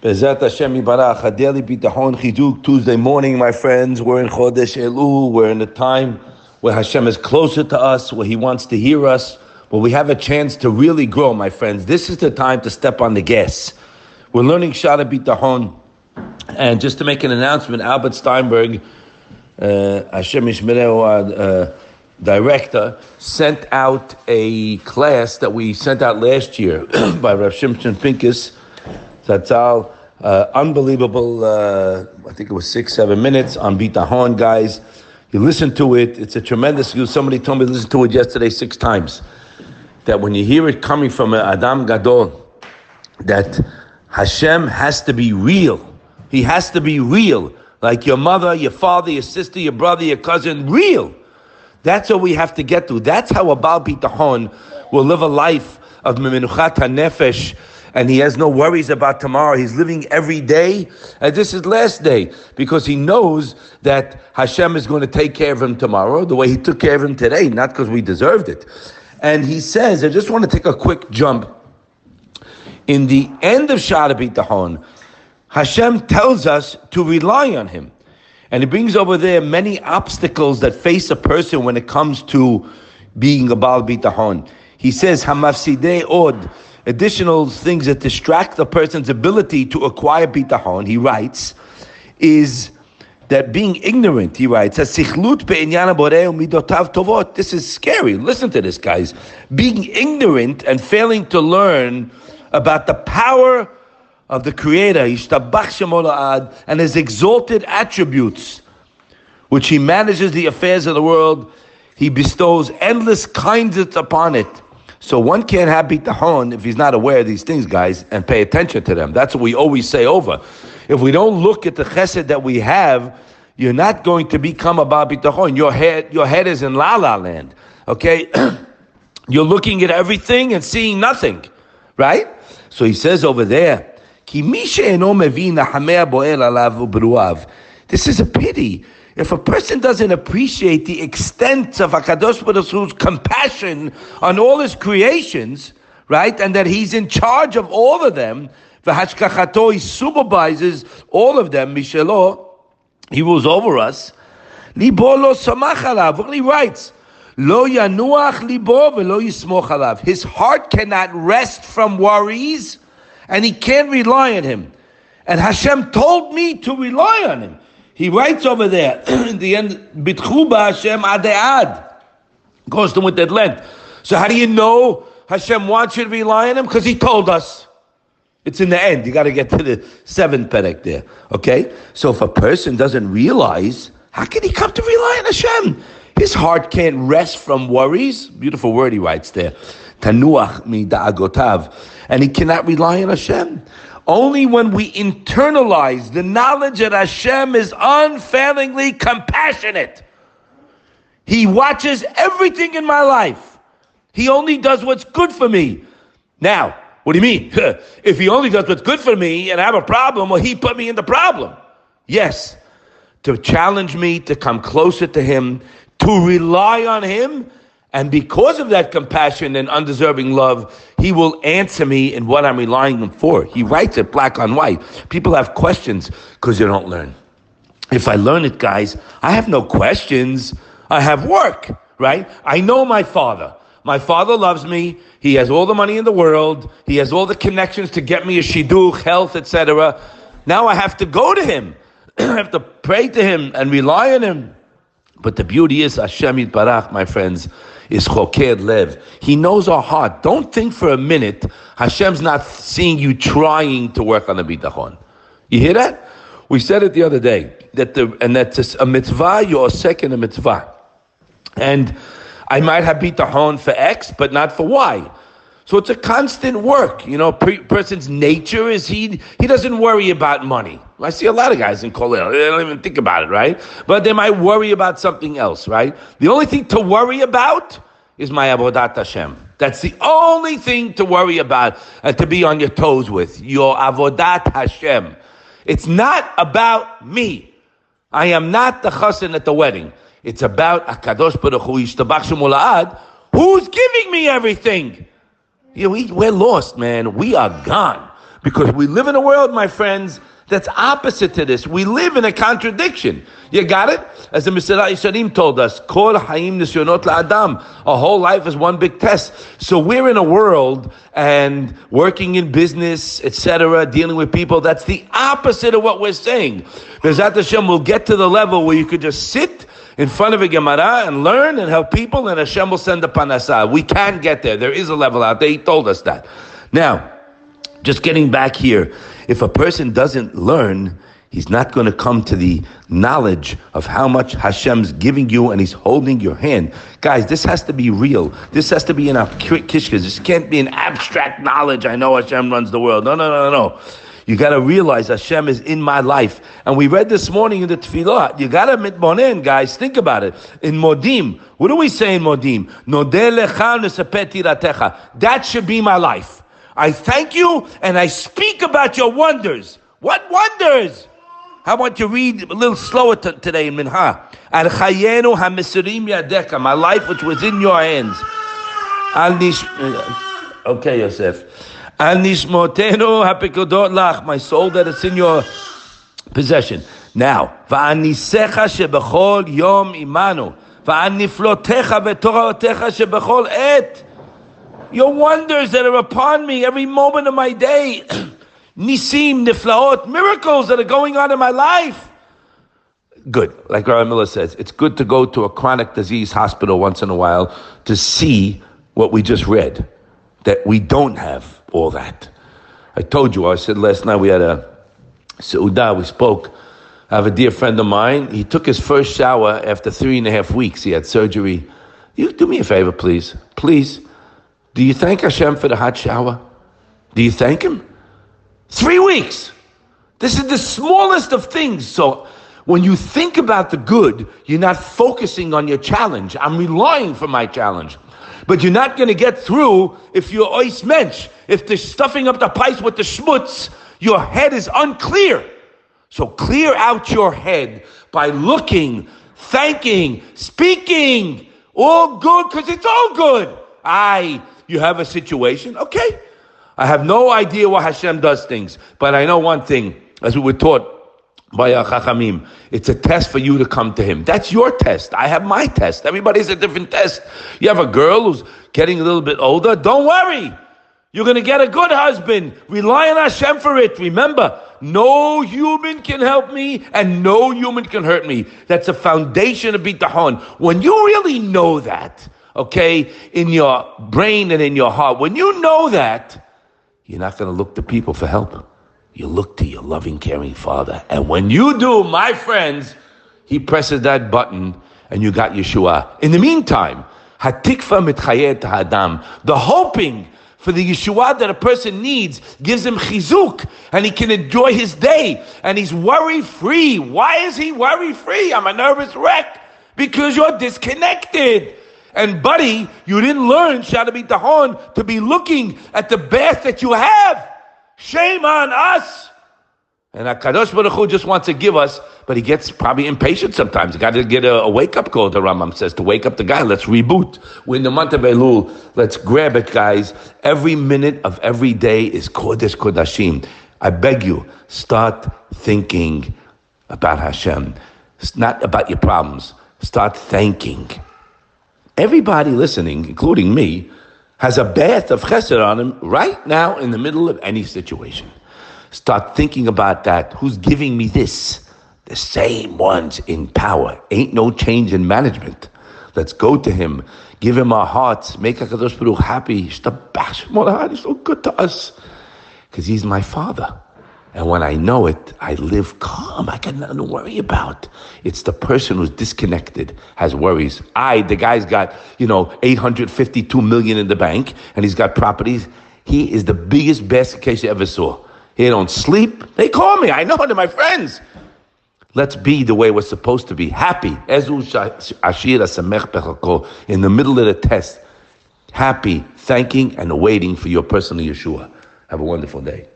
Bezat Hashem Yibarach, Hadeli Bitachon Chiduk, Tuesday morning, my friends. We're in Chodesh Elul. We're in a time where Hashem is closer to us, where He wants to hear us, where we have a chance to really grow, my friends. This is the time to step on the gas. We're learning Shara Bitachon. And just to make an announcement, Albert Steinberg, uh, Hashem Ishmereu, uh, director, sent out a class that we sent out last year by Rav Shimshon Pincus Zatzal. Uh, unbelievable, uh, I think it was six, seven minutes on Bitahon, guys. You listen to it, it's a tremendous use. Somebody told me to listen to it yesterday six times. That when you hear it coming from Adam Gadol, that Hashem has to be real. He has to be real. Like your mother, your father, your sister, your brother, your cousin, real. That's what we have to get to. That's how a Baal Bitahon will live a life of Menuchat HaNefesh, and he has no worries about tomorrow. He's living every day and this is last day because he knows that Hashem is going to take care of him tomorrow the way he took care of him today, not because we deserved it. And he says, I just want to take a quick jump. In the end of Shara Bitachon, Hashem tells us to rely on him. And he brings over there many obstacles that face a person when it comes to being a Baal Bitachon. He says, Hamafsidei od, additional things that distract a person's ability to acquire bitachon, he writes, is that being ignorant, he writes, this is scary. Listen to this, guys. Being ignorant and failing to learn about the power of the Creator, and his exalted attributes, which he manages the affairs of the world, he bestows endless kindness upon it so one can't have bitachon if he's not aware of these things, guys, and pay attention to them. That's what we always say over. If we don't look at the chesed that we have, you're not going to become about bitachon. Your head, your head is in la la land. Okay, you're looking at everything and seeing nothing, right? So he says over there, This is a pity if a person doesn't appreciate the extent of Hakadosh Baruch Hu's compassion on all his creations, right, and that he's in charge of all of them, v'hashgachato he supervises all of them, mishelo, he rules over us. Libo lo samach He writes, Lo yanuach libo v'lo yismoch alav. His heart cannot rest from worries, and he can't rely on him. And Hashem told me to rely on him. He writes over there in the end, Bitchuba Hashem Adead. Goes to with that length. So how do you know Hashem wants you to rely on him? Because he told us. It's in the end. You got to get to the seventh perek there. Okay? So if a person doesn't realize, how can he come to rely on Hashem? His heart can't rest from worries. Beautiful word he writes there. Tanuach mi da'agotav. And he cannot rely on Hashem. Only when we internalize the knowledge that Hashem is unfailingly compassionate. He watches everything in my life. He only does what's good for me. Now, what do you mean? if he only does what's good for me and I have a problem, well, he put me in the problem. Yes, to challenge me to come closer to him, to rely on him, and because of that compassion and undeserving love, he will answer me in what I'm relying on for. He writes it black on white. People have questions because they don't learn. If I learn it, guys, I have no questions. I have work, right? I know my father. My father loves me. He has all the money in the world. He has all the connections to get me a shidduch, health, etc. Now I have to go to him. I have to pray to him and rely on him. But the beauty is Hashem Yitbarach, my friends is Choked Lev. He knows our heart. Don't think for a minute Hashem's not seeing you trying to work on the bitachon. You hear that? We said it the other day that the and that's a mitzvah. You're second a mitzvah, and I might have bitachon for X, but not for Y. So it's a constant work. You know, a person's nature is he he doesn't worry about money. I see a lot of guys in Kolel, they don't even think about it, right? But they might worry about something else, right? The only thing to worry about is my avodat Hashem. That's the only thing to worry about and to be on your toes with. Your avodat Hashem. It's not about me. I am not the chassan at the wedding. It's about Akadosh Baruch Hu Who's giving me everything? You know, we, we're lost, man. We are gone. Because we live in a world, my friends, that's opposite to this. We live in a contradiction. You got it? As the Mesillat Yesharim told us, Kol Hayim Nisyonot La'adam. A whole life is one big test. So we're in a world and working in business, etc., dealing with people. That's the opposite of what we're saying. Bezat Hashem will get to the level where you could just sit in front of a Gemara and learn and help people, and Hashem will send the uh, parnassa. We can get there. There is a level out there. He told us that. Now, just getting back here, if a person doesn't learn, he's not going to come to the knowledge of how much Hashem's giving you and he's holding your hand. Guys, this has to be real. This has to be in our kishkas. This can't be an abstract knowledge. I know Hashem runs the world. No, no, no, no. You got to realize Hashem is in my life. And we read this morning in the tefillah. You got to mitbonen, guys. Think about it. In Modim, what do we say in Modim? That should be my life. I thank you and I speak about your wonders. What wonders? How about you to read a little slower t- today in Minha? Al chayenu hamisirim yadeka, my life which was in your hands. Al nish, uh, okay, Yosef. Al nishmotenu hapikodot lach, my soul that is in your possession. Now, va'anisecha shebechol yom imanu, va'aniflotecha v'toratecha shebechol et your wonders that are upon me every moment of my day. Nisim, niflaot, miracles that are going on in my life. Good. Like Rabbi Miller says, it's good to go to a chronic disease hospital once in a while to see what we just read, that we don't have all that. I told you, I said last night we had a Seudah, we spoke. I have a dear friend of mine. He took his first shower after three and a half weeks. He had surgery. You do me a favor, please. Please do you thank Hashem for the hot shower? Do you thank Him? Three weeks. This is the smallest of things. So when you think about the good, you're not focusing on your challenge. I'm relying for my challenge. But you're not going to get through if you're ois mensch. If they're stuffing up the pipes with the schmutz, your head is unclear. So clear out your head by looking, thanking, speaking. All good because it's all good. I you have a situation, okay. I have no idea why Hashem does things, but I know one thing, as we were taught by our Chachamim, it's a test for you to come to Him. That's your test. I have my test. Everybody's a different test. You have a girl who's getting a little bit older, don't worry. You're going to get a good husband. Rely on Hashem for it. Remember, no human can help me and no human can hurt me. That's a foundation of bitachon. When you really know that, okay, in your brain and in your heart, when you know that, you're not going to look to people for help. You look to your loving, caring Father. And when you do, my friends, He presses that button and you got Yeshua. In the meantime, hatikva mitchayet hadam, the hoping for the Yeshua that a person needs gives him chizuk and he can enjoy his day and he's worry free. Why is he worry free? I'm a nervous wreck because you're disconnected. And buddy, you didn't learn horn to be looking at the best that you have. Shame on us. And Kadosh Baruch Hu just wants to give us, but he gets probably impatient sometimes. Got to get a, a wake up call. The Rambam says to wake up the guy. Let's reboot. We're in the month of Elul. Let's grab it, guys. Every minute of every day is Kodesh Kodashim. I beg you, start thinking about Hashem. It's not about your problems. Start thanking. Everybody listening, including me, has a bath of chesed on him right now in the middle of any situation. Start thinking about that. Who's giving me this? The same ones in power. Ain't no change in management. Let's go to him. Give him our hearts. Make HaKadosh Baruch happy. He's so good to us. Because he's my father. And when I know it, I live calm. I got nothing to worry about. It's the person who's disconnected has worries. I, the guy's got, you know, 852 million in the bank and he's got properties. He is the biggest basket case you ever saw. He don't sleep. They call me. I know they're my friends. Let's be the way we're supposed to be. Happy. In the middle of the test. Happy, thanking, and waiting for your personal Yeshua. Have a wonderful day.